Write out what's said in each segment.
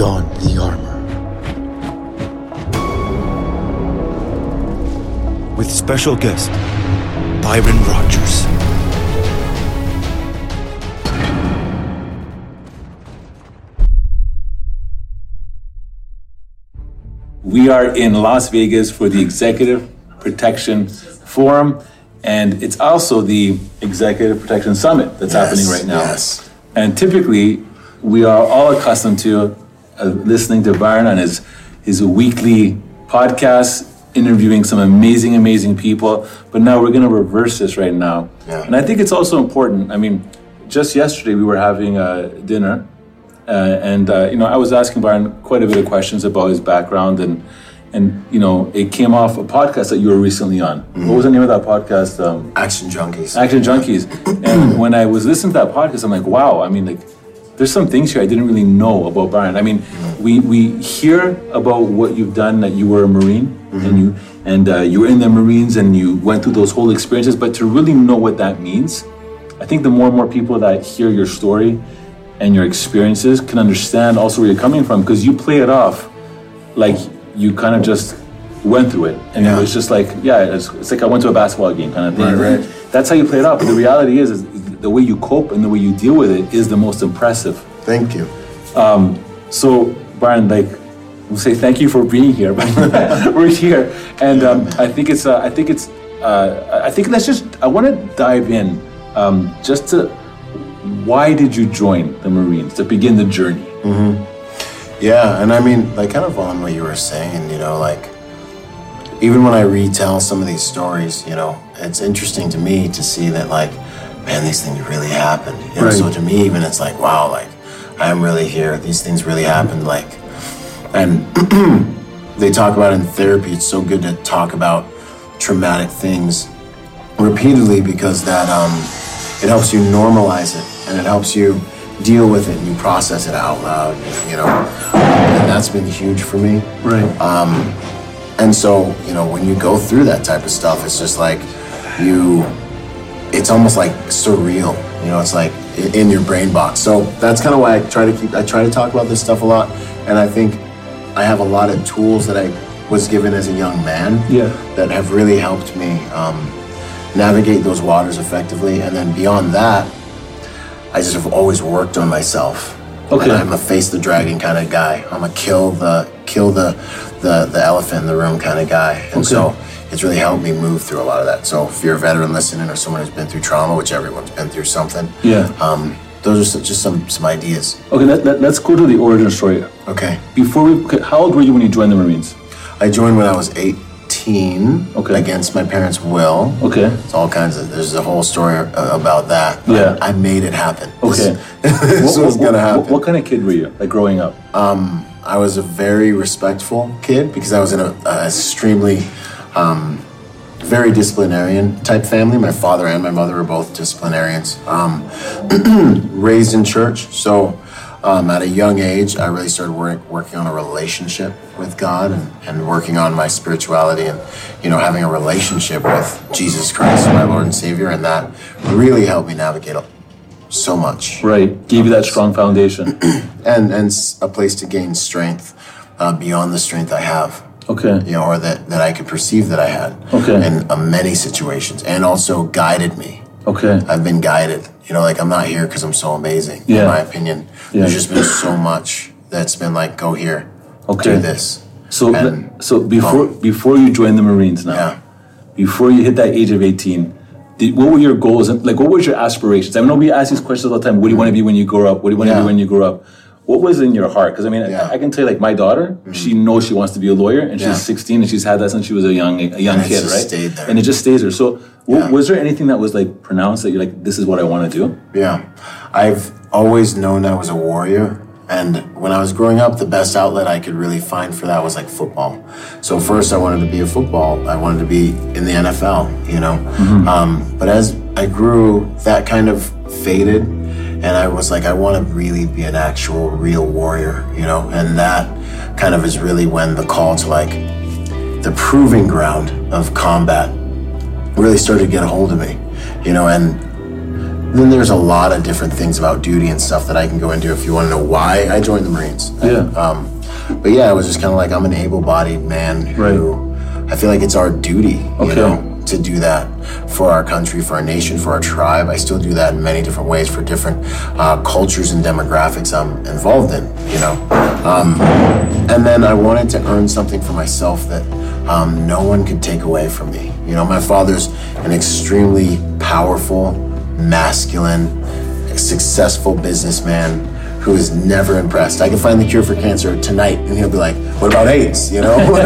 beyond the armor. With special guest Byron Rogers. We are in Las Vegas for the Executive Protection Forum, and it's also the Executive Protection Summit that's Yes, happening right now. yes. And typically, we are all accustomed to uh, listening to Byron on his, his weekly podcast, interviewing some amazing, amazing people. But now we're going to reverse this right now. Yeah. And I think it's also important. I mean, just yesterday we were having a dinner, uh, and uh, you know I was asking Byron quite a bit of questions about his background, and and you know it came off a podcast that you were recently on. What was the name of that podcast? Um, Action junkies. Action Junkies. And when I was listening to that podcast, I'm like, wow. I mean, like, there's some things here I didn't really know about Byron. I mean, we we hear about what you've done. That you were a Marine and you and uh, you were in the Marines and you went through those whole experiences. But to really know what that means, I think the more and more people that hear your story and your experiences can understand also where you're coming from because you play it off like you kind of just went through it and Yeah. it was just like yeah it's, it's like i went to a basketball game kind of thing Right, right. that's how you play it off but the reality is, is the way you cope and the way you deal with it is the most impressive. Thank you. so byron like we'll say thank you for being here. But we're here. And um, i think it's uh, i think it's uh, i think let's just i want to dive in um, just to why did you join the marines to begin the journey? Yeah, and I mean, like, kind of on what you were saying, you know, like, even when I retell some of these stories, you know, it's interesting to me to see that, like, man, these things really happened. You know, Right. so to me, even it's like, wow, like, I'm really here. These things really happened. Like, and they talk about in therapy, it's so good to talk about traumatic things repeatedly because that um, it helps you normalize it and it helps you deal with it and you process it out loud, you know. And that's been huge for me. right And so, you know, when you go through that type of stuff, it's just like you, it's almost like surreal. You know, it's like in your brain box. So that's kind of why I try to keep, I try to talk about this stuff a lot. And I think I have a lot of tools that I was given as a young man Yeah. that have really helped me um, navigate those waters effectively. And then beyond that, I just have always worked on myself. Okay. And I'm a face the dragon kind of guy. I'm a kill the kill the the, the elephant in the room kind of guy. And so it's really helped me move through a lot of that. So if you're a veteran listening or someone who's been through trauma, which everyone's been through something, yeah um, those are some, just some some ideas. okay let, let, let's go to the origin story Okay. before we okay, how old were you when you joined the marines I joined when I was 18 Okay. against my parents' will. okay It's all kinds of. There's a whole story about that. Yeah. I made it happen. Okay. This, this was gonna happen. What, what kind of kid were you, like growing up? Um, I was a very respectful kid because I was in a, a extremely, um, very disciplinarian type family. My father and my mother were both disciplinarians. Um, raised in church, so um, at a young age, I really started work, working on a relationship with God and, and working on my spirituality and you know having a relationship with Jesus Christ, my Lord and Savior, and that really helped me navigate so much Right, gave you that strong foundation. and and a place to gain strength uh, beyond the strength I have, Okay, you know, or that that I could perceive that I had. Okay. In uh, many situations, and also guided me. okay, I've been guided. You know, like I'm not here because I'm so amazing. Yeah. In my opinion, Yeah. there's just been so much that's been like, go here, Okay. do this. so And- so before before you joined the Marines now, Yeah. before you hit that age of eighteen, did, what were your goals and like what was your aspirations? I know we ask these questions all the time. What do you want to be when you grow up? What do you want to Yeah. be when you grow up? What was in your heart? Because I mean, Yeah. Mm-hmm. I, I can tell you, like my daughter, she knows she wants to be a lawyer, and she's Yeah. 16, and she's had that since she was a young a young And kid, right? And it just stays there. So, w- Yeah. was there anything that was like pronounced that you're like, this is what I want to do? Yeah. I've always known I was a warrior. And when I was growing up, the best outlet I could really find for that was like football. So first, I wanted to be a football. I wanted to be in the NFL, you know. Um, but as I grew, that kind of faded, and I was like, I want to really be an actual, real warrior, you know. And that kind of is really when the call to like the proving ground of combat really started to get a hold of me, you know. And then there's a lot of different things about duty and stuff that I can go into if you want to know why I joined the Marines. Yeah. Um, but yeah, I was just kind of like I'm an able-bodied man who I feel like it's our duty, Okay. you know, to do that for our country, for our nation, for our tribe. I still do that in many different ways for different uh, cultures and demographics I'm involved in, you know. Um, and then I wanted to earn something for myself that um, no one could take away from me. You know, my father's an extremely powerful, masculine, successful businessman who is never impressed. I can find the cure for cancer tonight, and he'll be like, "What about AIDS? You know, what,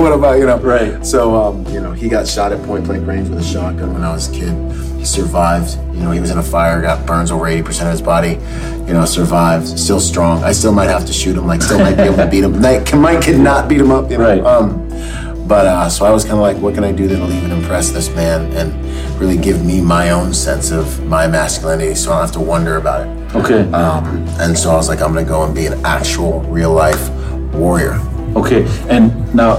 what about you know?" Right. So, um, you know, he got shot at point blank range with a shotgun when I was a kid. He survived. You know, he was in a fire, got burns over 80% of his body. You know, survived. Still strong. I still might have to shoot him. Like, still might be able to beat him. Like, might could not beat him up. You know? Right. Um, but uh, so I was kind of like, what can I do that'll even impress this man and really give me my own sense of my masculinity, so I don't have to wonder about it. Okay. Um, and so I was like, I'm gonna go and be an actual, real life warrior. Okay, and now,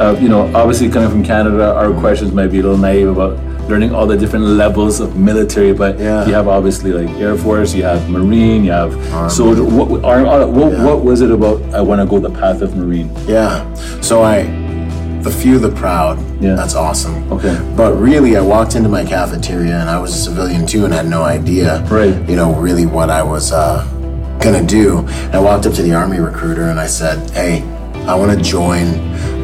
uh, you know, obviously coming from Canada, our questions might be a little naive about learning all the different levels of military, but Yeah. you have obviously like Air Force, you have Marine, you have soldier. What, what, what was it about I want to go the path of Marine? Yeah. So I, the few, the proud. Yeah. That's awesome. Okay. But really, I walked into my cafeteria and I was a civilian too and had no idea, Right. you know, really what I was uh, gonna do. And I walked up to the Army recruiter and I said, hey, I wanna join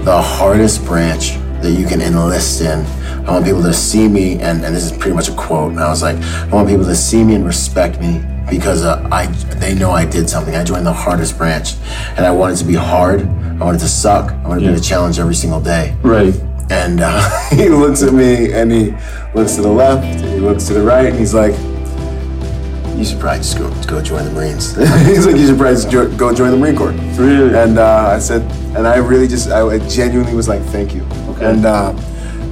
the hardest branch that you can enlist in. I want people to see me, and, and this is pretty much a quote. And I was like, I want people to see me and respect me because uh, I they know I did something. I joined the hardest branch, and I wanted to be hard. I wanted to suck. I wanted to be a challenge every single day. Right. And uh, he looks at me and he looks to the left, and he looks to the right, and he's like, "You should probably just go go join the Marines." he's like, "You should probably just jo- go join the Marine Corps." Really? And uh, I said, and I really just, I, I genuinely was like, "Thank you." Okay. And uh,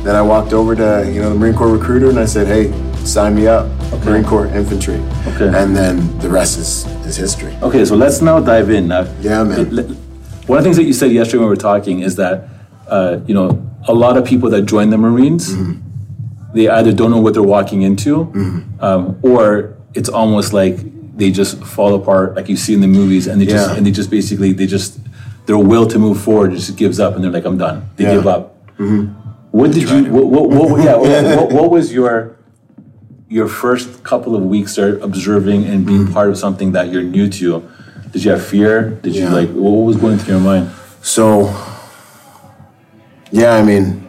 then I walked over to you know the Marine Corps recruiter, and I said, "Hey, sign me up, Marine Corps infantry." Okay. And then the rest is is history. Okay, so let's now dive in. Now, Yeah, man. one of the things that you said yesterday when we were talking is that, uh, you know, a lot of people that join the Marines, Mm-hmm. they either don't know what they're walking into, um, or it's almost like they just fall apart, like you see in the movies, and they just and they just basically they just their will to move forward just gives up, and they're like, I'm done. They Yeah. give up. What did you? What, what, what, yeah, what, what, what was your your first couple of weeks there observing and being mm. part of something that you're new to? Did you have fear? Did you Yeah. like what was going through your mind? So, yeah, I mean,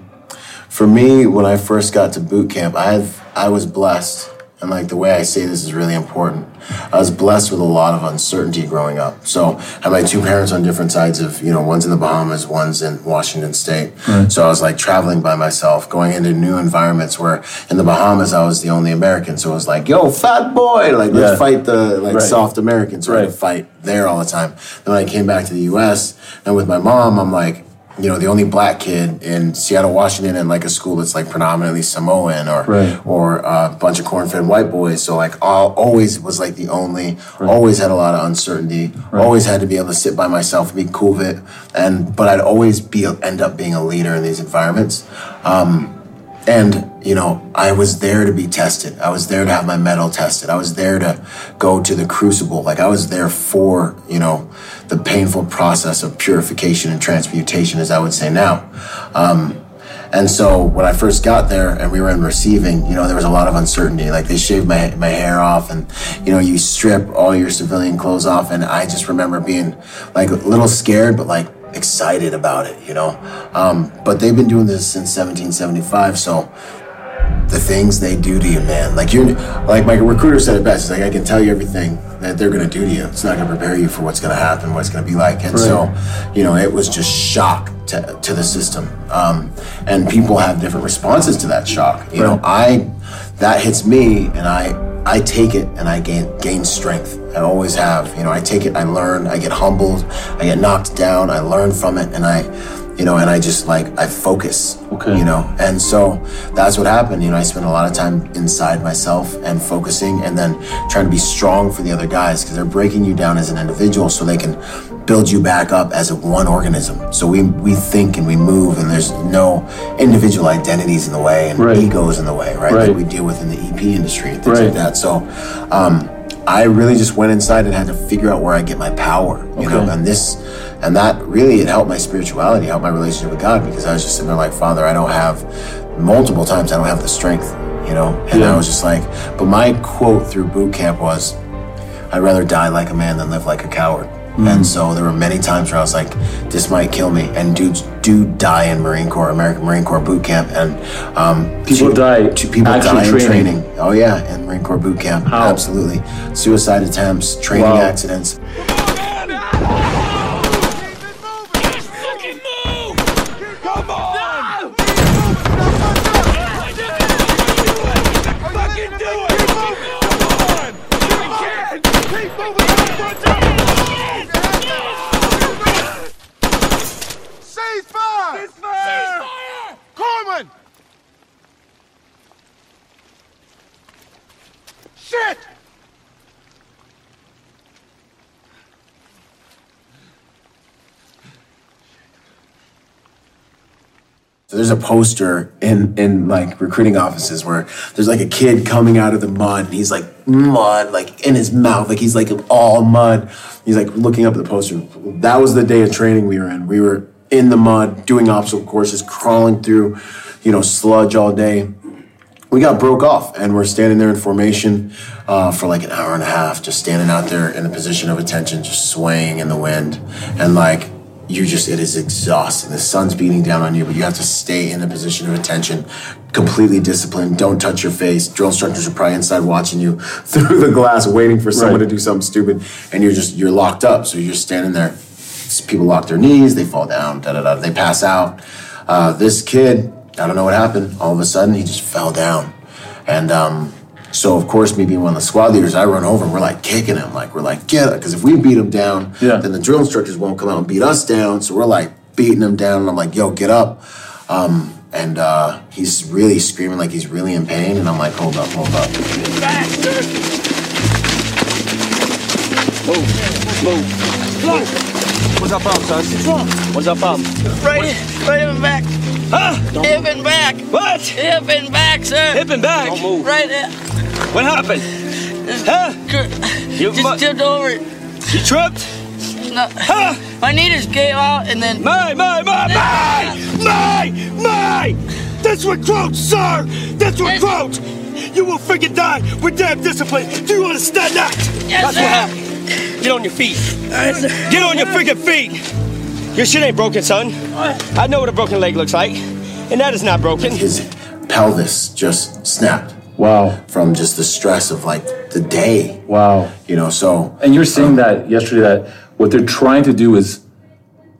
for me, when I first got to boot camp, I had, I was blessed, and like the way I say this is really important. I was blessed with a lot of uncertainty growing up. So, I had my two parents on different sides of, you know, one's in the Bahamas, one's in Washington State. So I was like traveling by myself, going into new environments. Where in the Bahamas, I was the only American, so it was like, "Yo, fat boy, like let's fight the like Right. soft Americans." Had to Right. fight there all the time. Then when I came back to the U.S. and with my mom, I'm like, you know, the only black kid in Seattle, Washington, in like a school that's like predominantly Samoan or Right. or a bunch of corn-fed white boys. So like, all, always was like the only. Always had a lot of uncertainty. Always had to be able to sit by myself and be cool with it. And but I'd always be end up being a leader in these environments. Um, and, you know, I was there to be tested. I was there to have my mettle tested. I was there to go to the crucible. Like, I was there for, you know, the painful process of purification and transmutation, as I would say now. Um, and so when I first got there and we were in receiving, you know, there was a lot of uncertainty. Like they shaved my my hair off, and you know, you strip all your civilian clothes off, and I just remember being like a little scared, but like excited about it, you know. Um, but they've been doing this since 1775, so the things they do to you, man. Like you're, like my recruiter said it best. He's like, I can tell you everything that they're gonna do to you. It's not gonna prepare you for what's gonna happen, what it's gonna be like. And so, you know, it was just shock to, to the system. Um, and people have different responses to that shock. You know, I that hits me, and I I take it and I gain gain strength. I always have. You know, I take it, I learn, I get humbled, I get knocked down, I learn from it, and I you know, and I just like I focus, Okay. you know, and so that's what happened. You know, I spent a lot of time inside myself and focusing, and then trying to be strong for the other guys because they're breaking you down as an individual so they can build you back up as a one organism. So we we think and we move, and there's no individual identities in the way and Right. egos in the way, right? Right. Like we deal with in the EP industry and things Right. like that. So. um I really just went inside and had to figure out where I get my power, you know, Okay. and this, and that really it helped my spirituality, helped my relationship with God because I was just sitting there like, Father, I don't have multiple times I don't have the strength, you know, and Yeah. I was just like, but my quote through boot camp was, I'd rather die like a man than live like a coward. Mm. And so there were many times where I was like, this might kill me. And dudes do die in Marine Corps, American Marine Corps boot camp. And um, People two- die two people die in training. training. Oh yeah, in Marine Corps boot camp. How? Absolutely. Suicide attempts, training Wow. accidents. Come on! Fucking do it! Come on! You can! Keep moving! Ceasefire! Ceasefire! Corpsman! Shit! There's a poster in in like recruiting offices where there's like a kid coming out of the mud and he's like mud like in his mouth like he's like all mud. He's like looking up at the poster. That was the day of training we were in. We were in the mud doing obstacle courses, crawling through, you know, sludge all day. We got broke off and we're standing there in formation uh, for like an hour and a half, just standing out there in a position of attention, just swaying in the wind. And like, you just, it is exhausting. The sun's beating down on you, but you have to stay in a position of attention, completely disciplined. Don't touch your face. Drill instructors are probably inside watching you through the glass, waiting for someone Right. to do something stupid. And you're just, you're locked up. So you're just standing there. People lock their knees, they fall down, da da da, they pass out. Uh, this kid, I don't know what happened. All of a sudden, he just fell down. And um, so, of course, me being one of the squad leaders, I run over and we're like kicking him. Like, we're like, get it. Because if we beat him down, Yeah. then the drill instructors won't come out and beat us down. So we're like beating him down. And I'm like, yo, get up. Um, and uh, he's really screaming like he's really in pain. And I'm like, hold up, hold up. Move, move, move. What's our problem, son? What's our problem? Right, right in the back. Huh? Hip and back. What? Hip and back, sir. Hip and back. Right there. What happened? Huh? You Just mu- tipped over. You tripped? No. Huh? My knee just came out and then. My, my, my, my, my, my! That's recruit, sir! That's recruit! You will freaking die with damn discipline! Do you understand that? Yes, That's sir. what happened. Get on your feet. Alright, sir. Get on your freaking feet! Your shit ain't broken, son. I know what a broken leg looks like. And that is not broken. His pelvis just snapped Wow. from just the stress of like the day, Wow. you know. So And you're saying that yesterday that what they're trying to do is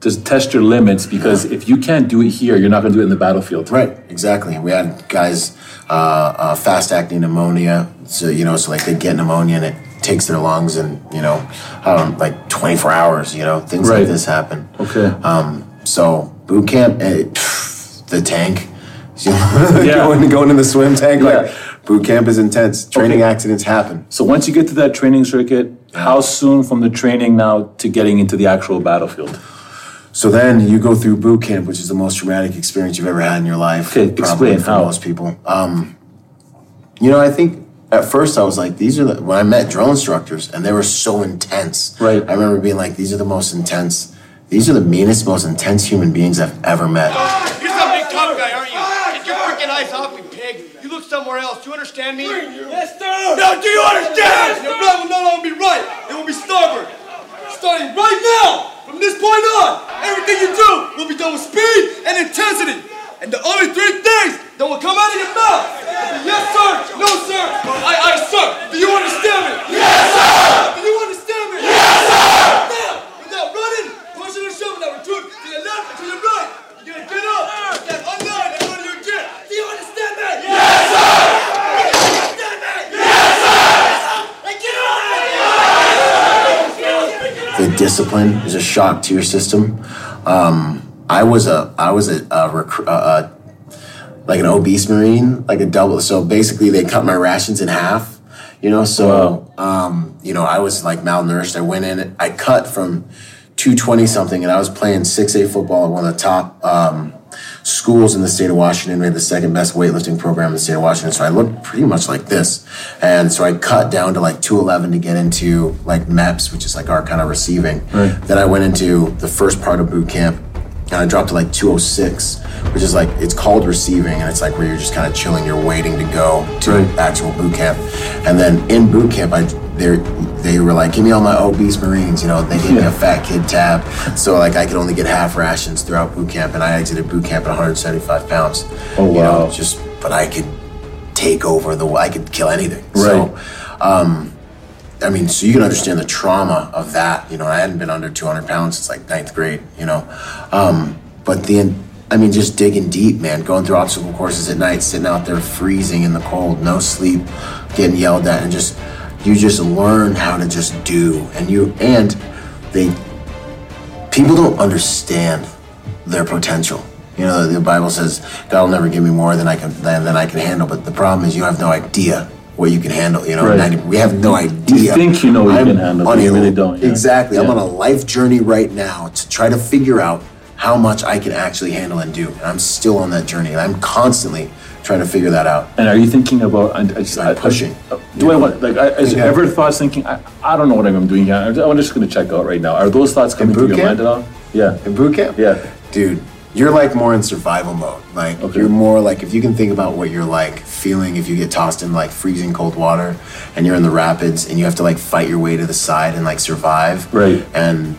just test your limits because if you can't do it here, you're not going to do it in the battlefield. Right, exactly. We had guys uh, uh, fast acting pneumonia, so you know, so like they get pneumonia and it takes their lungs, and you know, um, like 24 hours. You know, things Right. like this happen. Okay. Um, so boot camp, eh, pff, the tank, Yeah. going going in the swim tank, Yeah. like boot camp is intense. Training Okay. accidents happen. So once you get to that training circuit, how soon from the training now to getting into the actual battlefield? So then you go through boot camp, which is the most traumatic experience you've ever had in your life. Okay, explain for how. most people. Um, you know, I think at first I was like, these are the when I met drill instructors, and they were so intense. Right. I remember being like, these are the most intense. These are the meanest, most intense human beings I've ever met. You're some big tough guy, aren't you? Get your freaking eyes off me, pig. You look somewhere else. Do you understand me? Yes, sir! No, do you understand? Your blood will no longer be right. It will be starboard. Starting right now, from this point on, everything you do will be done with speed and intensity. And the only three things that will come out of your mouth be yes, sir, no, sir, or aye, aye, sir. Do you understand me? Yes, sir! Do you understand me? Yes, sir! Now, without running, pushing and shoving that recruit to the left and to the right, you gotta get up, stand online, and go to your gear. Do you understand me? Yes, sir! Do you understand me? Yes, sir! Like, get up! the discipline is a shock to your system. Um, I was a I was a, a, uh, a like an obese marine, like a double. So basically, they cut my rations in half. You know, so um, you know, I was like malnourished. I went in, I cut from two twenty something, and I was playing six A football at one of the top um, schools in the state of Washington. We had the second best weightlifting program in the state of Washington. So I looked pretty much like this, and so I cut down to like two eleven to get into like MEPS, which is like our kind of receiving. Right. Then I went into the first part of boot camp and I dropped to like 206, which is like it's called receiving, and it's like where you're just kind of chilling, you're waiting to go to Right. actual boot camp, and then in boot camp, I they they were like, give me all my obese Marines, you know, they gave me a fat kid tab, so like I could only get half rations throughout boot camp, and I exited boot camp at 175 pounds. Oh, You know, wow. just but I could take over the, I could kill anything. Right. So, um, I mean, so you can understand the trauma of that. You know, I hadn't been under 200 pounds since like ninth grade. You know, um, but then I mean, just digging deep, man. Going through obstacle courses at night, sitting out there freezing in the cold, no sleep, getting yelled at, and just you just learn how to just do. And you and they people don't understand their potential. You know, the Bible says God will never give me more than I can than, than I can handle. But the problem is you have no idea what you can handle. You know, Right. 90 we have no idea. You think you know what you can handle, but you really don't, yeah. Exactly. I'm on a life journey right now to try to figure out how much I can actually handle and do. And I'm still on that journey, and I'm constantly trying to figure that out. And are you thinking about? I, I just, Like I- pushing. I- do I want like? I, is Yeah. ever thoughts thinking? I, I don't know what I'm doing here. I'm, I'm just going to check out right now. Are those thoughts coming through your camp? mind at all? Yeah. In boot camp? Yeah. Dude, you're like more in survival mode. Like Okay. you're more like if you can think about what you're like feeling if you get tossed in like freezing cold water and you're in the rapids and you have to like fight your way to the side and like survive. Right. And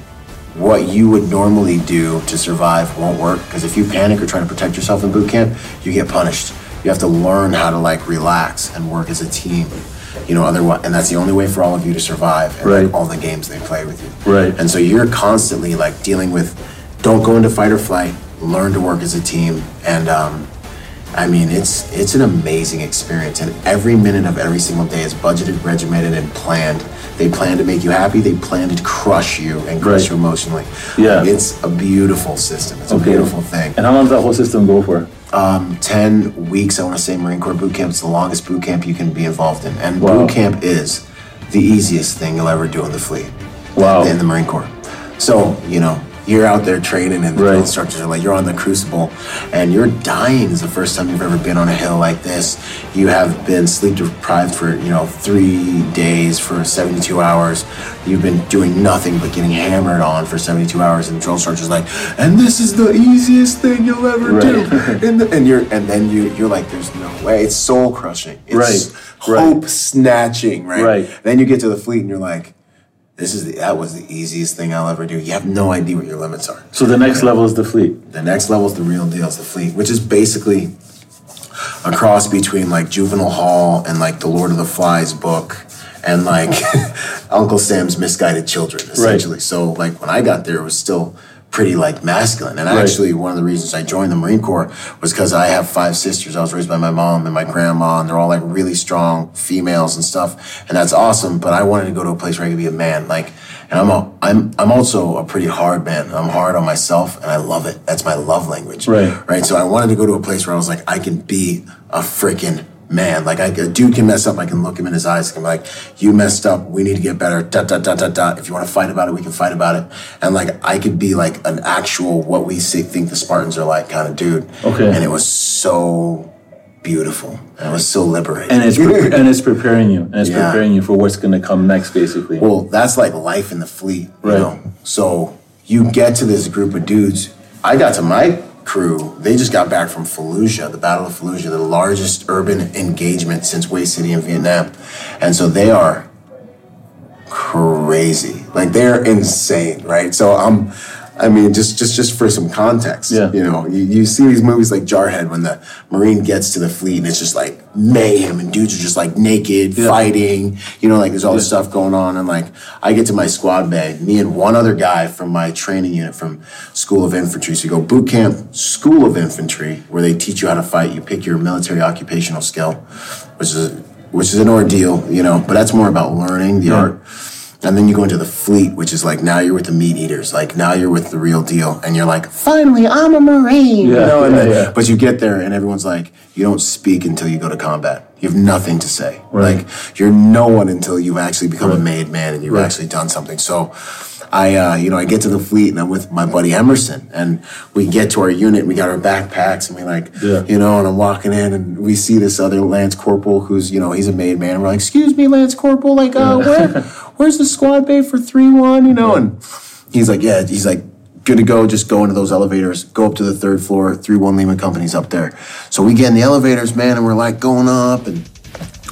what you would normally do to survive won't work because if you panic or try to protect yourself in boot camp, you get punished. You have to learn how to like relax and work as a team. You know, otherwise, and that's the only way for all of you to survive and like, all the games they play with you. Right. And so you're constantly like dealing with, don't go into fight or flight. Learn to work as a team, and um, I mean it's it's an amazing experience. And every minute of every single day is budgeted, regimented, and planned. They plan to make you happy. They plan to crush you and crush Right. you emotionally. Yeah. it's a beautiful system. It's a beautiful thing. And how long does that whole system go for? Um, 10 weeks, I want to say Marine Corps boot camp. It's the longest boot camp you can be involved in. And Wow. boot camp is the easiest thing you'll ever do in the fleet. Wow. In the Marine Corps. So, you know, you're out there training and the Right. drill instructors are like, you're on the crucible and you're dying is the first time you've ever been on a hill like this. You have been sleep deprived for, you know, three days for 72 hours. You've been doing nothing but getting hammered on for 72 hours and the drill instructor's like, and this is the easiest thing you'll ever Right. do. And, the, and you're and then you you're like, there's no way. It's soul crushing. It's Right. Right. hope snatching, right? Right. Then you get to the fleet and you're like, this is the, that was the easiest thing I'll ever do. You have no idea what your limits are. So the next level is the fleet. The next level is the real deal, is the fleet, which is basically a cross between like Juvenile Hall and like the Lord of the Flies book and like Uncle Sam's Misguided Children, essentially. So like when I got there, it was still pretty like masculine. And Right. actually, one of the reasons I joined the Marine Corps was because I have five sisters. I was raised by my mom and my grandma, and they're all like really strong females and stuff. And that's awesome. But I wanted to go to a place where I could be a man, like. And I'm a, I'm I'm also a pretty hard man. I'm hard on myself, and I love it. That's my love language. Right. Right. So I wanted to go to a place where I was like, I can be a freaking man. Like I, a dude can mess up. I can look him in his eyes. and be like, you messed up. We need to get better. Dot dot dot dot dot. If you want to fight about it, we can fight about it. And like I could be like an actual what we say, think the Spartans are like kind of dude. Okay. And it was so beautiful. And it was so liberating. And it's pre- and it's preparing you, and it's Yeah. preparing you for what's going to come next, basically. Well, that's like life in the fleet, you know. So you get to this group of dudes. I got to my crew. They just got back from Fallujah, the Battle of Fallujah, the largest urban engagement since Hue City in Vietnam, and so they are crazy. Like they're insane, right? So I'm. I mean, just just just for some context, Yeah. you know, you, you see these movies like Jarhead when the Marine gets to the fleet and it's just like mayhem and dudes are just like naked, Yeah. fighting, you know, like there's all this stuff going on. And like I get to my squad bay, me and one other guy from my training unit from School of Infantry. So you go boot camp, School of Infantry, where they teach you how to fight. You pick your military occupational skill, which is which is an ordeal, you know, but that's more about learning the art. And then you go into the fleet, which is like now you're with the meat eaters, like now you're with the real deal, and you're like, finally, I'm a Marine. you Yeah, know, and yeah, then, yeah. But you get there, and everyone's like, you don't speak until you go to combat. You have nothing to say. Right. Like you're no one until you've actually become a made man and you've Right. actually done something. So. I, uh, you know, I get to the fleet and I'm with my buddy Emerson, and we get to our unit. We got our backpacks, and we like, Yeah. you know, and I'm walking in, and we see this other Lance Corporal who's, you know, he's a made man. We're like, "Excuse me, Lance Corporal, like, uh, where, where's the squad bay for three one? You know?" And he's like, "Yeah." He's like, "Good to go. Just go into those elevators. Go up to the third floor. Three one Lima Company's up there." So we get in the elevators, man, and we're like going up, and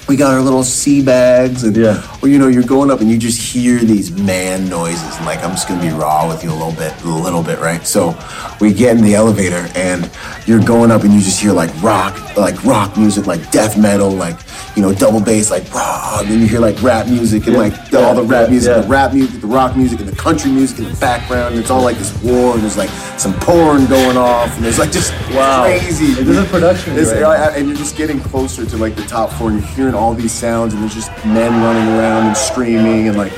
we got our little sea bags, and Yeah. or you know, you're going up, and you just hear these man noises. And like, I'm just gonna be raw with you a little bit, a little bit, right? So we get in the elevator, and you're going up, and you just hear like rock, like rock music, like death metal, like you know, double bass, like raw. And then you hear like rap music, and Yeah. like the, all the rap music, yeah. the rap music, the rock music, and the country music in the background. And it's all like this war, and there's like some porn going off, and there's like just Wow. crazy. This is production, It's- right? and you're just getting closer to like the top four, and you're hearing all these sounds and there's just men running around and screaming and like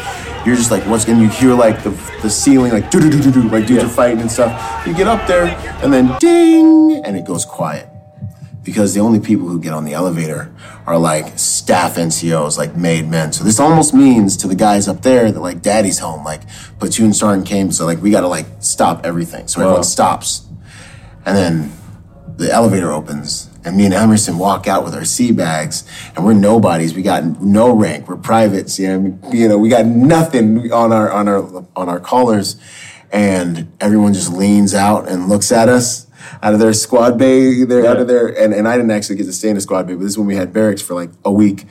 you're just like what's going you hear like the the ceiling like do do do do do like dudes Yeah. are fighting and stuff you get up there and then ding and it goes quiet because the only people who get on the elevator are like staff NCOs, like made men. So this almost means to the guys up there that like daddy's home, like platoon sergeant came. So like we got to like stop everything. So everyone stops. And then the elevator opens and me and Emerson walk out with our sea bags and we're nobodies. We got no rank. We're privates. You know, you know, we got nothing on our on our on our collars. And everyone just leans out and looks at us out of their squad bay. They're out of there. And, and I didn't actually get to stay in the squad bay, but this is when we had barracks for like a week.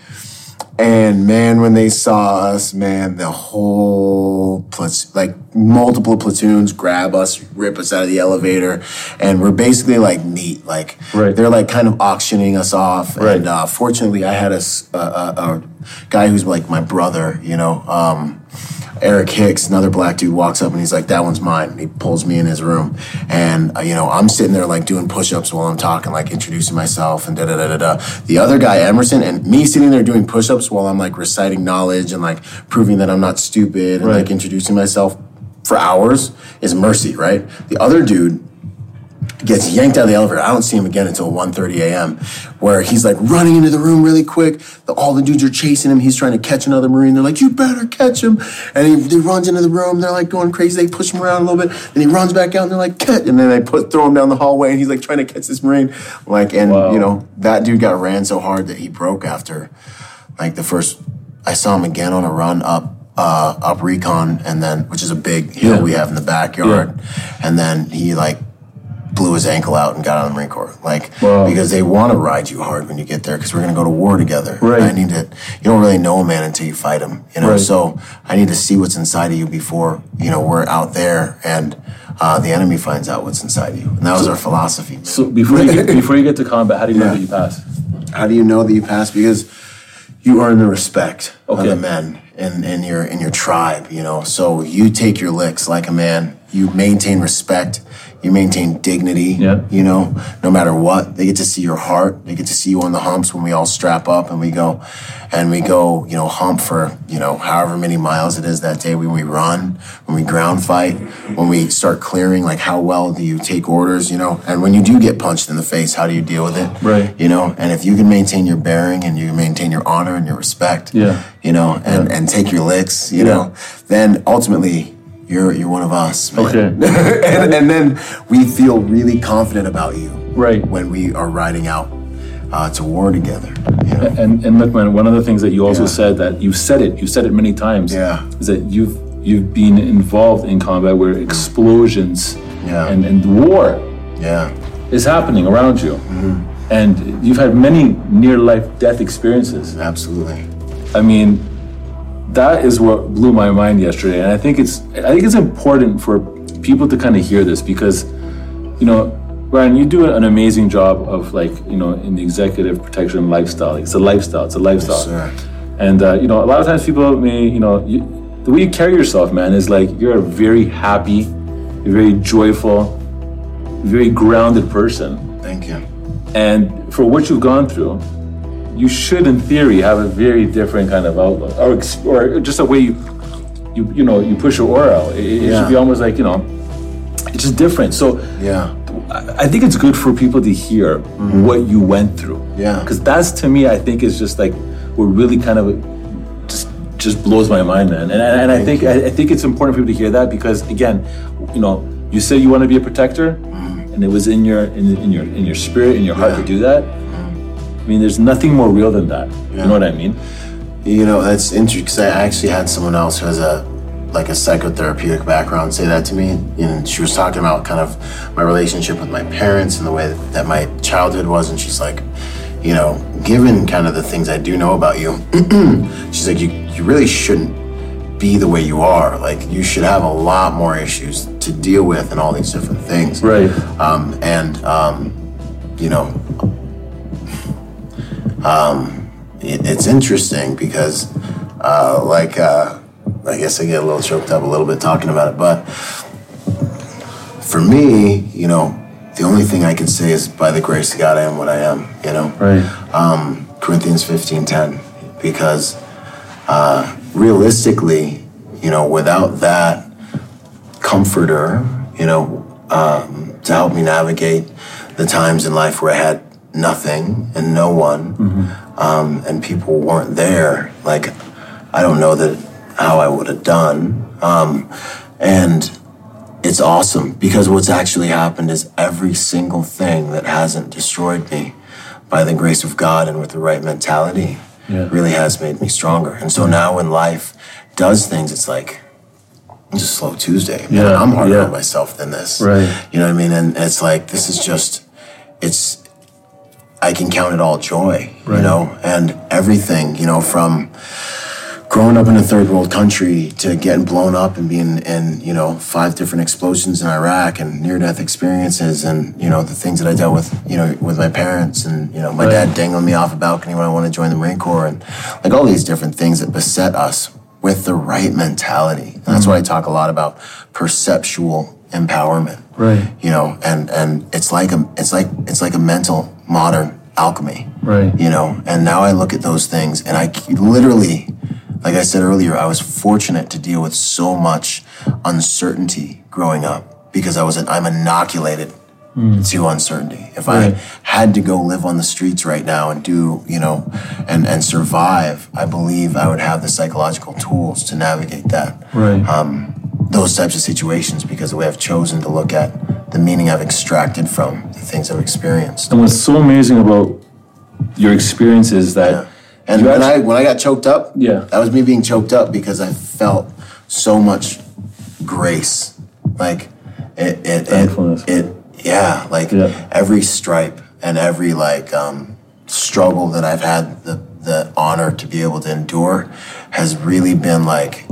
And man, when they saw us, man, the whole plat- like multiple platoons grab us, rip us out of the elevator, and we're basically like meat. Like Right. they're like kind of auctioning us off. Right. And uh, fortunately, I had a a guy who's like my brother. You know, um, Eric Hicks, another black dude, walks up and he's like, "That one's mine." And he pulls me in his room, and uh, you know, I'm sitting there like doing push-ups while I'm talking, like introducing myself and da da da da da. The other guy, Emerson, and me sitting there doing push-ups while I'm like reciting knowledge and like proving that I'm not stupid and Right. like introducing myself for hours is mercy, right? The other dude gets yanked out of the elevator. I don't see him again until 1.30 a.m. Where he's like running into the room really quick. The, all the dudes are chasing him. He's trying to catch another Marine. They're like, you better catch him. And he, he runs into the room. They're like going crazy. They push him around a little bit. Then he runs back out and they're like, catch. And then they put throw him down the hallway and he's like trying to catch this Marine. Like, and you know, that dude got ran so hard that he broke after like the first, I saw him again on a run up uh, up Recon, and then which is a big hill Yeah. we have in the backyard, and then he like blew his ankle out and got out of the Marine Corps. Like Wow. because they want to ride you hard when you get there because we're gonna go to war together. Right. I need to. You don't really know a man until you fight him. You know. Right. So I need to see what's inside of you before you know we're out there and. Uh, the enemy finds out what's inside of you, and that was our philosophy. man. So before you get, before you get to combat, how do you know that you pass? How do you know that you pass? Because you earn the respect of the men in, in your in your tribe. You know, so you take your licks like a man. You maintain respect. You maintain dignity. Yeah. You know, no matter what, they get to see your heart. They get to see you on the humps when we all strap up and we go, and we go. You know, hump for you know however many miles it is that day when we run, when we ground fight, when we start clearing. Like how well do you take orders? You know, and when you do get punched in the face, how do you deal with it? Right. you know and if you can maintain your bearing and you maintain your honor and your respect Yeah. you know and and take your licks you know then ultimately you're you're one of us man. Okay. and, and then we feel really confident about you Right. when we are riding out uh, to war together you know And and look, man, one of the things that you also Yeah. said that you said it, you said it many times. Yeah. Is that you've you've been involved in combat where explosions Yeah. and, and war yeah is happening around you. Mm-hmm. And you've had many near life death experiences. absolutely I mean, that is what blew my mind yesterday, and I think it's I think it's important for people to kind of hear this because, you know, Byron, you do an amazing job of like you know in the executive protection lifestyle. It's a lifestyle. It's a lifestyle. sir. And uh, you know, a lot of times people may you know you, the way you carry yourself, man, is like you're a very happy, very joyful, very grounded person. thank you And for what you've gone through, you should, in theory, have a very different kind of outlook, or or just a way you you you know you push your aura out. It, it should be almost like you know, it's just different. So Yeah. I think it's good for people to hear what you went through. Mm-hmm. Yeah. Because that's to me, I think is just like what really kind of just just blows my mind, man. And and, and I think I, I think it's important for people to hear that because again, you know, you say you want to be a protector, and it was in your in, in your in your spirit, in your heart Mm-hmm. Yeah. to do that. I mean, there's nothing more real than that. You know what I mean? You know, that's interesting because I actually had someone else who has a like a psychotherapeutic background say that to me, and she was talking about kind of my relationship with my parents and the way that my childhood was, and she's like, you know, given kind of the things I do know about you, she's like, you you really shouldn't be the way you are. Like, you should have a lot more issues to deal with and all these different things. Right. Um, and um, you know, um, it, it's interesting because, uh, like, uh, I guess I get a little choked up a little bit talking about it, but for me, you know, the only thing I can say is by the grace of God, I am what I am. You know, Right. um, Corinthians fifteen ten, because uh, realistically, you know, without that comforter, you know, um, to help me navigate the times in life where I had nothing and no one, um, and people weren't there. Like, I don't know that how I would have done. Um, and it's awesome because what's actually happened is every single thing that hasn't destroyed me by the grace of God and with the right mentality Yeah. really has made me stronger. And so now when life does things, it's like, it's a slow Tuesday. Yeah, I'm harder yeah. on myself than this. Right. You know what I mean? And it's like, this is just, it's, I can count it all joy, you know, and everything, you know, from growing up in a third world country to getting blown up and being in, you know, five different explosions in Iraq and near death experiences and, you know, the things that I dealt with, you know, with my parents and, you know, my Right. dad dangling me off a balcony when I wanted to join the Marine Corps and like all these different things that beset us with the right mentality. And that's mm-hmm. what I talk a lot about perceptual empowerment Right. you know and and it's like a it's like it's like a mental modern alchemy Right. you know and now i look at those things and I literally like i said earlier i was fortunate to deal with so much uncertainty growing up because i was an, i'm inoculated hmm. to uncertainty if Right. i had to go live on the streets right now and do you know and and survive i believe i would have the psychological tools to navigate that Right. Um, those types of situations because the way I've chosen to look at the meaning I've extracted from the things I've experienced. And what's so amazing about your experience is that Yeah. And when I when I got choked up, Yeah. that was me being choked up because I felt so much grace. Like it it it, it yeah, like Yeah. every stripe and every like um struggle that I've had the the honor to be able to endure has really been like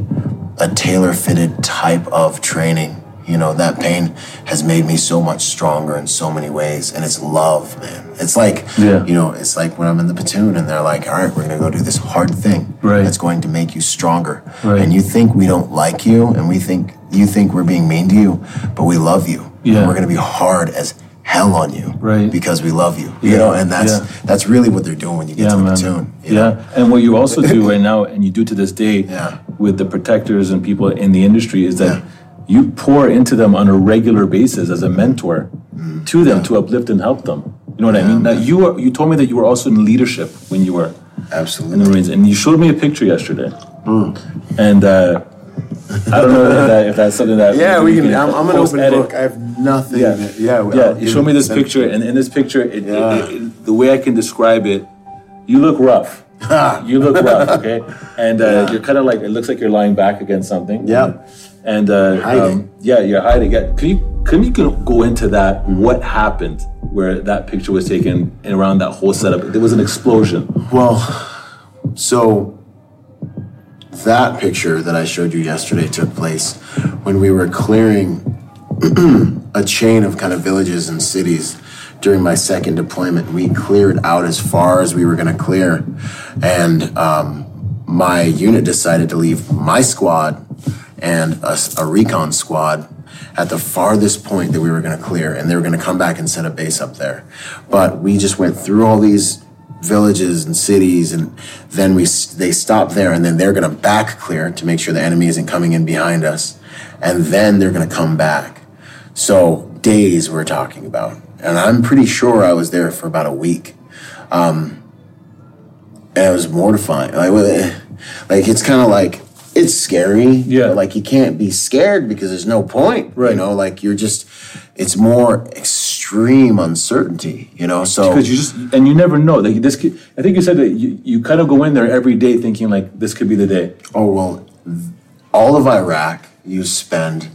a tailor fitted type of training. You know, that pain has made me so much stronger in so many ways. And it's love, man. It's like, Yeah. you know, it's like when I'm in the platoon and they're like, all right, we're going to go do this hard thing Right. that's going to make you stronger. Right. And you think we don't like you and we think, you think we're being mean to you, but we love you. Yeah. And we're going to be hard as hell on you. Right. Because we love you. Yeah. You know, and that's, Yeah. that's really what they're doing when you get yeah, to the man. platoon. you know? Yeah, and what you also do right now, and you do to this day, Yeah. with the protectors and people in the industry, is that Yeah. You pour into them on a regular basis as a mentor to them to uplift and help them. You know what I mean? Now you are, you told me that you were also in leadership when you were absolutely in the Marines, and you showed me a picture yesterday, Hmm. and uh, I don't know if, that, if that's something that Yeah, we can. I'm, I'm an open edit. book. I have nothing. Yeah, that- yeah. yeah. You showed me this picture, and in this picture, it, Yeah. it- it- the way I can describe it, you look rough. you look rough, okay? And uh, Yeah. you're kind of like it looks like you're lying back against something. Yep. And uh, Hiding. yeah, you're hiding. Yeah. Can you can you go into that? What happened where that picture was taken and around that whole setup? There was an explosion. Well, so that picture that I showed you yesterday took place when we were clearing a chain of kind of villages and cities during my second deployment. We cleared out as far as we were going to clear, and um, my unit decided to leave my squad and a recon squad at the farthest point that we were going to clear, and they were going to come back and set a base up there. But we just went through all these villages and cities, and then we they stop there, and then they're gonna back clear to make sure the enemy isn't coming in behind us, and then they're gonna come back. So days we're talking about, and I'm pretty sure I was there for about a week. Um, and it was mortifying. Like, like it's kind of like it's scary. Yeah. but, like you can't be scared because there's no point. Right. You know, like you're just. It's more extreme uncertainty. You know, so because you just and you never know. Like this, could, I think you said that you, you kind of go in there every day thinking like this could be the day. Oh well, all of Iraq you spend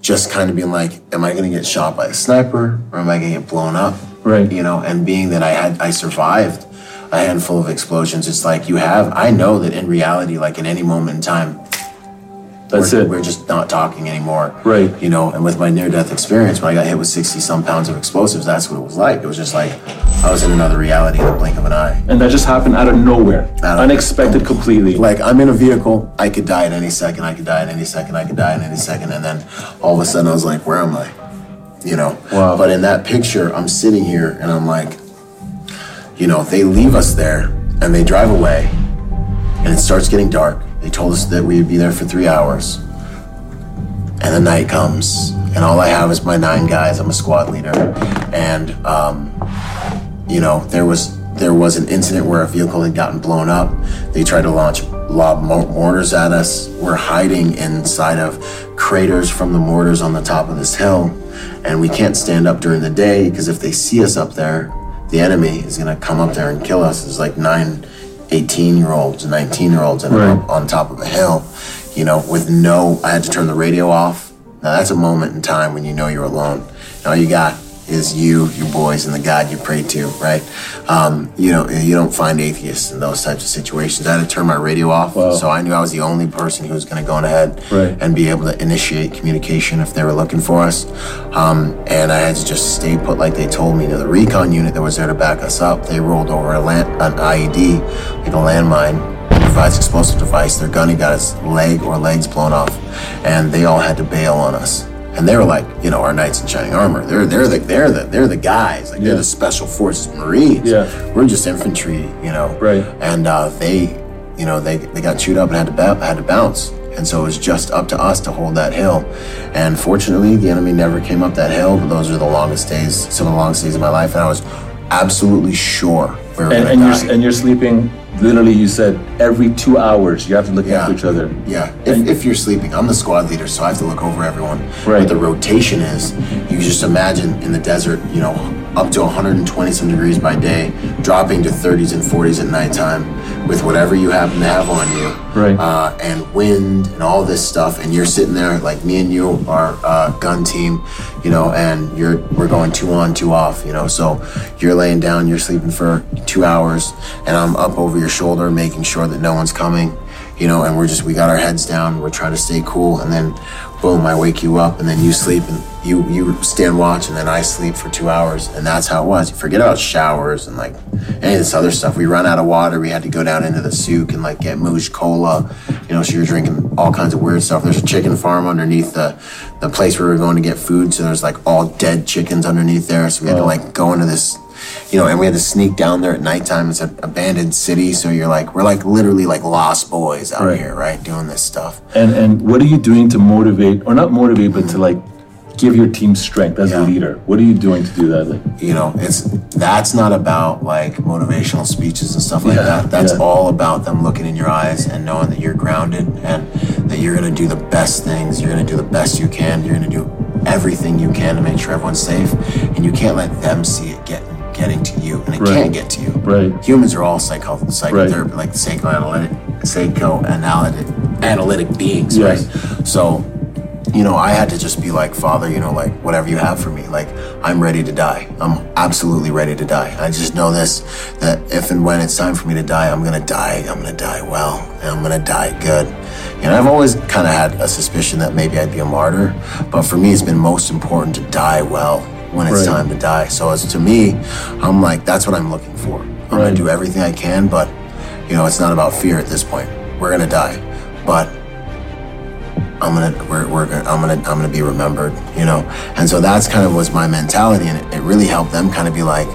just kind of being like, am I going to get shot by a sniper or am I going to get blown up? Right. You know, and being that I had I survived a handful of explosions, it's like you have. I know that in reality, like in any moment in time, That's we're, it. we're just not talking anymore. Right. You know, and with my near death experience, when I got hit with 60 some pounds of explosives, that's what it was like. It was just like I was in another reality in the blink of an eye. and that just happened out of nowhere, Out of- unexpected, completely. Like I'm in a vehicle, I could die at any second, I could die at any second, I could die at any second, and then all of a sudden I was like, where am I? You know? Wow. But in that picture, I'm sitting here and I'm like, you know, they leave us there and they drive away and it starts getting dark. They told us that we'd be there for three hours. And the night comes, and all I have is my nine guys. I'm a squad leader, and um, you know there was there was an incident where a vehicle had gotten blown up. They tried to launch lob mortars at us. We're hiding inside of craters from the mortars on the top of this hill, and we can't stand up during the day because if they see us up there, the enemy is gonna come up there and kill us. There's like nine 18 year olds, 19 year olds, and Right. up on top of a hill, you know, with no, I had to turn the radio off. Now that's a moment in time when you know you're alone. And all you got is you, your boys, and the God you pray to, right? Um, you know, you don't find atheists in those types of situations. I had to turn my radio off, Wow. so I knew I was the only person who was going to go ahead Right. and be able to initiate communication if they were looking for us. Um, and I had to just stay put like they told me. The recon unit that was there to back us up, they rolled over a land, an IED, like a landmine, improvised explosive device. Their gunny got his leg or legs blown off, and they all had to bail on us. And they were like, you know, our knights in shining armor. They're they're the they're the they're the guys. Like Yeah. they're the special forces Marines. Yeah. We're just infantry, you know. Right. And uh, they, you know, they they got chewed up and had to ba- had to bounce. And so it was just up to us to hold that hill. And fortunately, the enemy never came up that hill. But those are the longest days, some of the longest days of my life. And I was absolutely sure we were and, die. you're and you're sleeping. Literally, you said every two hours you have to look Yeah. after each other. Yeah, if, if you're sleeping, I'm the squad leader, so I have to look over everyone. Right. But the rotation is, you just imagine in the desert, you know, up to 120 some degrees by day, dropping to 30s and 40s at nighttime, with whatever you happen to have on you. Right. Uh, and wind and all this stuff, and you're sitting there like me and you are uh, gun team, you know, and you're we're going two on, two off, you know. So you're laying down, you're sleeping for two hours, and I'm up over your shoulder, making sure that no one's coming, you know. And we're just we got our heads down, we're trying to stay cool, and then boom, I wake you up, and then you sleep, and you you stand watch, and then I sleep for two hours, and that's how it was. You forget about showers and like any of this other stuff. We run out of water, we had to go down into the souk and like get Mooj Cola, you know. So you're drinking all kinds of weird stuff. There's a chicken farm underneath the the place where we were going to get food, so there's like all dead chickens underneath there. So we had to oh. like go into this you know, and we had to sneak down there at nighttime. It's an abandoned city, so you're like, we're like literally like lost boys out Right. here, right, doing this stuff. And and what are you doing to motivate, or not motivate, but to like give your team strength as Yeah. a leader? What are you doing to do that? Like, You know, it's that's not about like motivational speeches and stuff like Yeah, that. That's yeah. all about them looking in your eyes and knowing that you're grounded and that you're gonna do the best things. You're gonna do the best you can. You're gonna do everything you can to make sure everyone's safe, and you can't let them see it get getting to you, and it Right. can't get to you. Right. Humans are all psycho psychotherapy, like psychoanalytic, psychoanalytic analytic beings, Yes. right? So, you know, I had to just be like, Father, you know, like whatever you have for me, like I'm ready to die. I'm absolutely ready to die. I just know this that if and when it's time for me to die, I'm gonna die. I'm gonna die well, and I'm gonna die good. And I've always kind of had a suspicion that maybe I'd be a martyr, but for me, it's been most important to die well when it's Right. time to die. So as to me, I'm like, that's what I'm looking for. I'm gonna do everything I can, but you know, it's not about fear at this point. We're gonna die, but I'm gonna we're, we're gonna I'm gonna I'm gonna be remembered, you know. And so that's kind of was my mentality, and it, it really helped them kind of be like,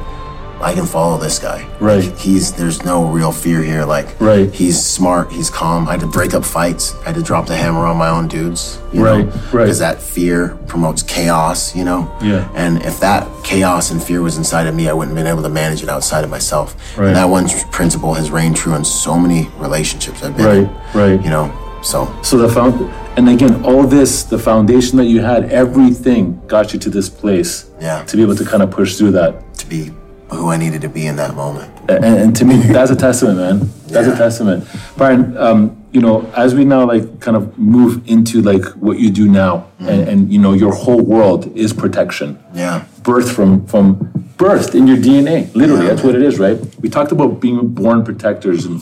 I can follow this guy. Right. Like, he's there's no real fear here. Like Right. he's smart, he's calm. I had to break up fights. I had to drop the hammer on my own dudes. You Right, know? right. Because that fear promotes chaos, you know? Yeah. And if that chaos and fear was inside of me, I wouldn't have been able to manage it outside of myself. Right. And that one principle has reigned true in so many relationships I've been in. Right, right. You know, so So the found, and again, all this, the foundation that you had, everything got you to this place. Yeah. To be able to kind of push through that, to be who I needed to be in that moment. and, and to me, that's a testament, man. That's Yeah. a testament, Byron. Um, you know, as we now like kind of move into like what you do now, and, and you know, your whole world is protection. Yeah. birth from from birth in your DNA. Literally, Yeah, that's what it is, right? We talked about being born protectors, and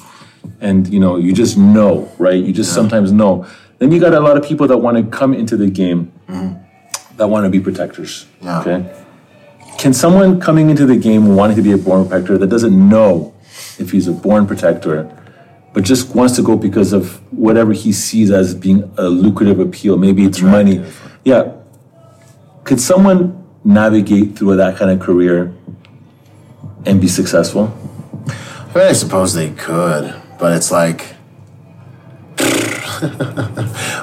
and you know, you just know, right? You just sometimes know. Then you got a lot of people that want to come into the game that want to be protectors. Yeah. Okay. Can someone coming into the game wanting to be a born protector that doesn't know if he's a born protector, but just wants to go because of whatever he sees as being a lucrative appeal, maybe it's money. Yeah. Could someone navigate through that kind of career and be successful? I mean, I suppose they could, but it's like,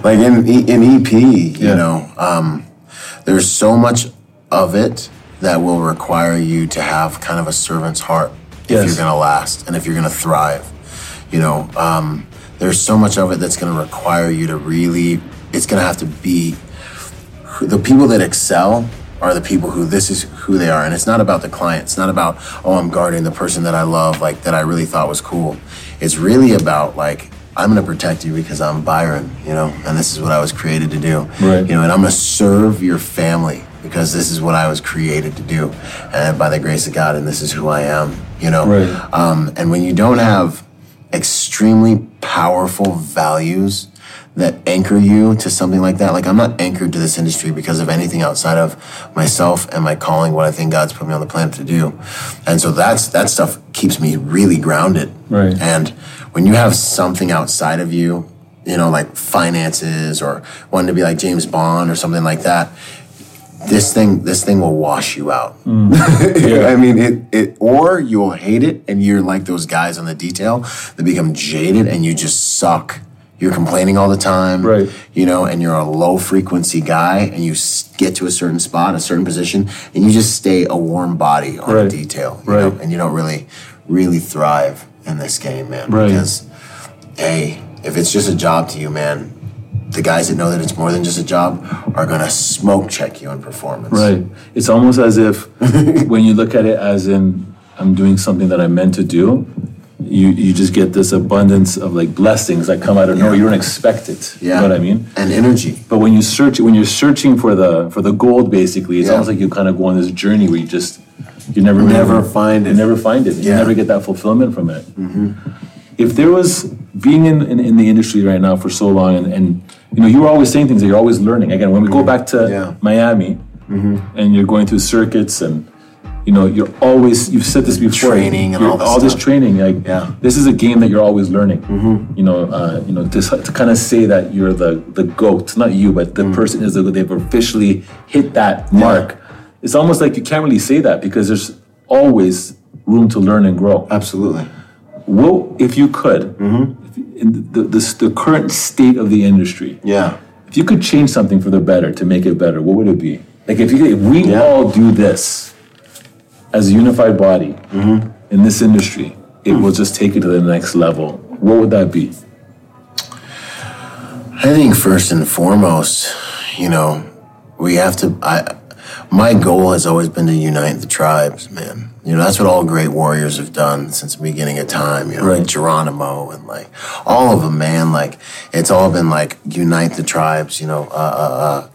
like in in EP, you Yeah. know, um, there's so much of it that will require you to have kind of a servant's heart if you're gonna last and if you're gonna thrive. You know, um, there's so much of it that's gonna require you to really. It's gonna have to be the people that excel are the people who this is who they are and it's not about the client it's not about oh i'm guarding the person that i love like that i really thought was cool it's really about like i'm going to protect you because i'm byron you know and this is what i was created to do Right. you know and i'm going to serve your family because this is what i was created to do and by the grace of god and this is who i am you know Right. um, and when you don't have extremely powerful values that anchor you to something like that. Like I'm not anchored to this industry because of anything outside of myself and my calling, what I think God's put me on the planet to do. And so that's that stuff keeps me really grounded. Right. And when you have something outside of you, you know, like finances or wanting to be like James Bond or something like that, this thing this thing will wash you out. Mm. I mean it it or you'll hate it and you're like those guys on the detail that become jaded and you just suck. You're complaining all the time, Right. You know, and you're a low frequency guy, and you get to a certain spot, a certain position, and you just stay a warm body on Right. a detail, you Right. know, and you don't really, really thrive in this game, man. Right. Because, hey, if it's just a job to you, man, the guys that know that it's more than just a job are gonna smoke check you on performance. Right. It's almost as if when you look at it as in I'm doing something that I'm meant to do, you you just get this abundance of like blessings that come out of nowhere. You don't expect it. Yeah. You know what I mean? And energy. But when you search when you're searching for the for the gold basically, it's Yeah. almost like you kind of go on this journey where you just you never Never really- find it. You never find it. Yeah. Mm-hmm. never get that fulfillment from it. If there was being in, in, in the industry right now for so long and, and you know, you were always saying things that you're always learning. Again, when we go back to Mm-hmm. Yeah. Mm-hmm. Miami and you're going through circuits and you know, you're always you've said this before. Training and all this all this training. Like Yeah. Mm-hmm. this is a game that you're always learning. You know, uh, you know, to, to kind of say that you're the the goat, not you, but Mm. the person is the they've officially hit that mark. It's almost like you can't really say that because there's always room to learn and grow. Absolutely. Well, if you could, Mm-hmm. If you- in the, the the current state of the industry, Yeah. if you could change something for the better to make it better, what would it be? Like if you if we Yeah. all do this as a unified body mm-hmm. in this industry, it will just take it to the next level. What would that be? I think first and foremost, you know, we have to. I, my goal has always been to unite the tribes, man. You know, that's what all great warriors have done since the beginning of time. You know, Right. like Geronimo and like all of them, man. Like it's all been like unite the tribes. You know, uh, uh,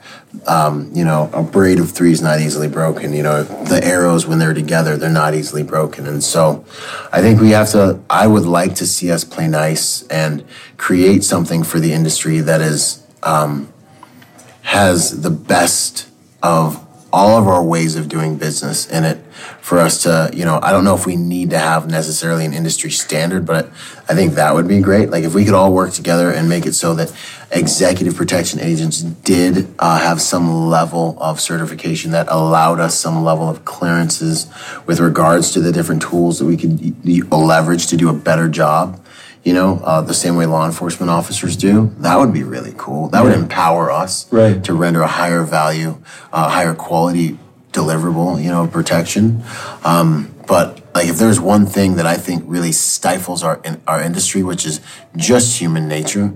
uh, um, you know, a braid of three is not easily broken. You know, the arrows when they're together, they're not easily broken. And so, I think we have to. I would like to see us play nice and create something for the industry that is um, has the best of all of our ways of doing business in it for us to, you know, I don't know if we need to have necessarily an industry standard, but I think that would be great. Like if we could all work together and make it so that executive protection agents did uh, have some level of certification that allowed us some level of clearances with regards to the different tools that we could leverage to do a better job. You know, uh, the same way law enforcement officers do. That would be really cool. That would empower us Right. to render a higher value, uh, higher quality deliverable, you know, protection. Um, but like, if there's one thing that I think really stifles our in, our industry, which is just human nature,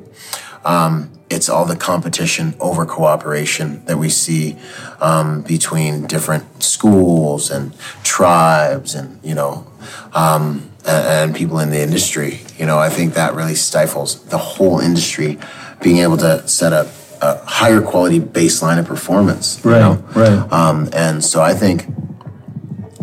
um, it's all the competition over cooperation that we see um, between different schools and tribes, and you know, um, and, and people in the industry. You know, I think that really stifles the whole industry being able to set up a higher quality baseline of performance. you Right, know? right. Um, and so I think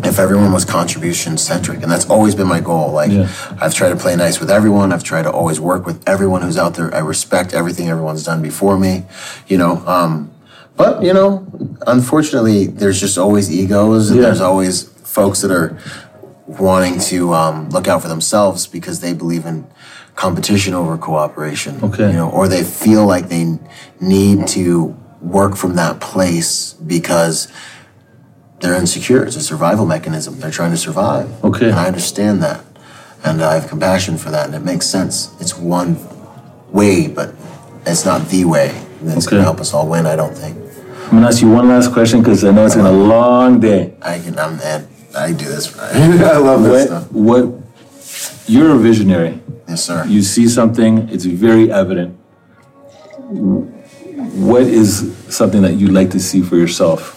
if everyone was contribution centric, and that's always been my goal. Like Yeah. I've tried to play nice with everyone. I've tried to always work with everyone who's out there. I respect everything everyone's done before me. You know, um, but you know, unfortunately, there's just always egos, and Yeah. there's always folks that are wanting to um, look out for themselves because they believe in competition over cooperation. Okay. You know, or they feel like they need to work from that place because they're insecure. It's a survival mechanism. They're trying to survive. Okay. And I understand that. And I have compassion for that. And it makes sense. It's one way, but it's not the way that's Okay. going to help us all win, I don't think. I'm gonna ask you one last question because I know it's been a long day. I can, I'm, and I do this right. I love this What, stuff. what, you're a visionary. Yes, sir. You see something, it's very evident. What is something that you'd like to see for yourself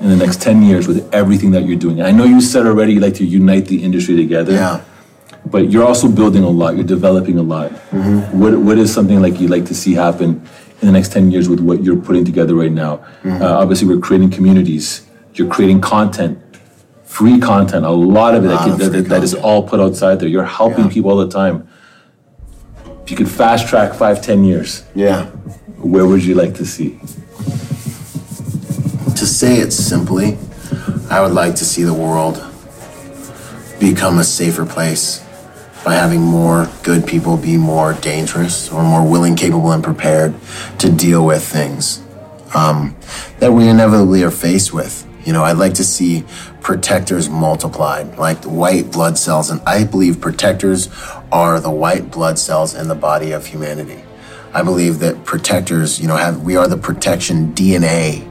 in the next 10 years with everything that you're doing? I know you said already you'd like to unite the industry together. yeah. But you're also building a lot, you're developing a lot. Mm-hmm. What, what is something like you'd like to see happen in the next 10 years with what you're putting together right now? Mm-hmm. Uh, obviously, we're creating communities, you're creating content, free content, a lot of it that, Lot can, of that, that- that is all put outside there. You're helping Yeah. people all the time. If you could fast track five, ten years, Yeah. where would you like to see? To say it simply, I would like to see the world become a safer place by having more good people be more dangerous or more willing, capable, and prepared to deal with things um, that we inevitably are faced with. You know, I'd like to see protectors multiplied, like white blood cells, and I believe protectors are the white blood cells in the body of humanity. I believe that protectors, you know, have we are the protection DNA,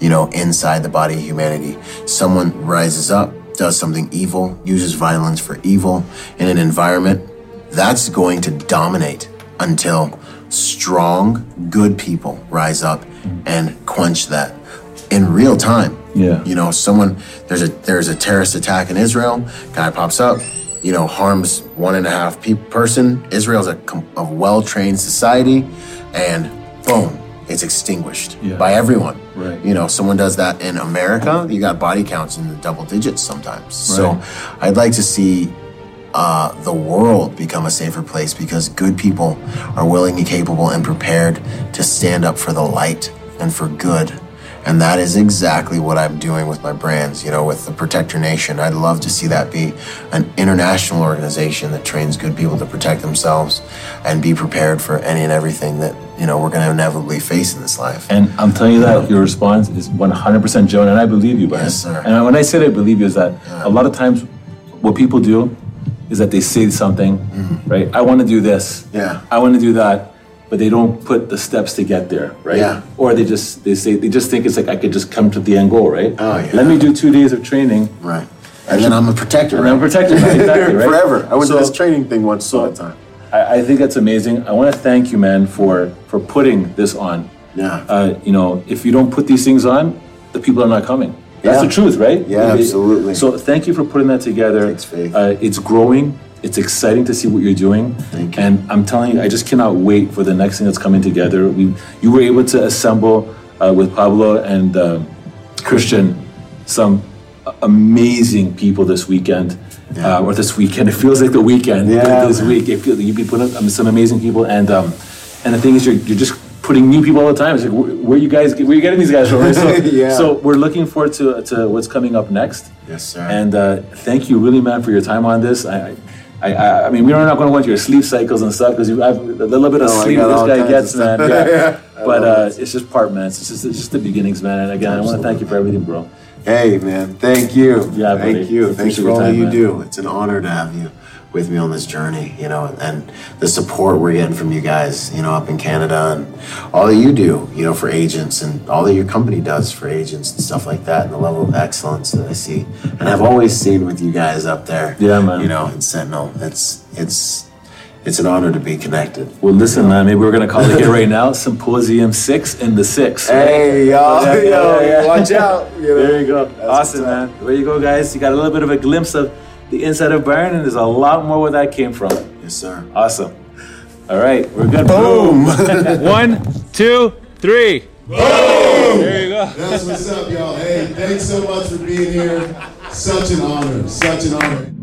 you know, inside the body of humanity. Someone rises up, does something evil, uses violence for evil in an environment, that's going to dominate until strong, good people rise up and quench that in real time. Yeah. You know, someone there's a there's a terrorist attack in Israel. Guy pops up, you know, harms one and a half pe- person. Israel's a, a well trained society, and boom, it's extinguished Yeah. by everyone. Right. You know, someone does that in America, you got body counts in the double digits sometimes. So I'd like to see uh, the world become a safer place because good people are willing and capable and prepared to stand up for the light and for good. And that is exactly what I'm doing with my brands, you know, with the Protector Nation. I'd love to see that be an international organization that trains good people to protect themselves and be prepared for any and everything that, you know, we're going to inevitably face in this life. And I'm telling you that your response is 100% Joan, and I believe you, Byron. Yes, sir. And when I say I believe you, is that a lot of times what people do is that they say something, right? I want to do this. Mm-hmm. Yeah. I want to do that, but they don't put the steps to get there, right? Yeah. Or they just they say they just think it's like I could just come to the end goal, right? Oh, yeah. Let me do two days of training, Right. And then I'm a protector. and I'm a protector. exactly, right? Forever. I went So- to this training thing once so- all the time. I, I think that's amazing. I want to thank you, man, for for putting this on. Yeah. Uh, you know, if you don't put these things on, the people are not coming. That's Yeah. the truth, right? Yeah, It- absolutely. So thank you for putting that together. Takes faith. Uh, it's growing. It's exciting to see what you're doing. Thank you. And I'm telling you, I just cannot wait for the next thing that's coming together. We, you were able to assemble uh, with Pablo and um Christian some amazing people this weekend. Uh, or this weekend, it feels like the weekend. Yeah, This week, it feels you've been putting up um, some amazing people, and um, and the thing is, you're, you're just putting new people all the time. It's like, where, where you guys, where you getting these guys from? Right? So, Yeah. so we're looking forward to to what's coming up next. Yes, sir. And uh, thank you, really, man, for your time on this. I, I, I, I, I mean, we're not going to want your sleep cycles and stuff because you have a little bit of Oh, sleep this guy gets, man. Yeah. Yeah, but uh, it. it's just part, man. It's just, it's just the beginnings, man. And again, I want to thank you for everything, bro. Hey, man, thank you. Yeah, buddy. thank you. Thanks for all time, you man. do. It's an honor to have you with me on this journey, you know, and the support we're getting from you guys, you know, up in Canada and all that you do, you know, for agents and all that your company does for agents and stuff like that and the level of excellence that I see and I've always seen with you guys up there. Yeah, man. You know, in Sentinel. It's it's it's an honor to be connected. Well, listen, man. Maybe we're going to call it here right now. Symposium six in the six. Hey, y'all, Yeah, yeah, yo, yeah. watch out. You know? There you go. That's awesome, man. There you go, guys. You got a little bit of a glimpse of the inside of Byron, and there's a lot more where that came from. Yes, sir. Awesome. All right, we're good. Boom. One, two, three. Boom. There you go. That's what's up, y'all. Hey, thanks so much for being here. Such an honor. Such an honor.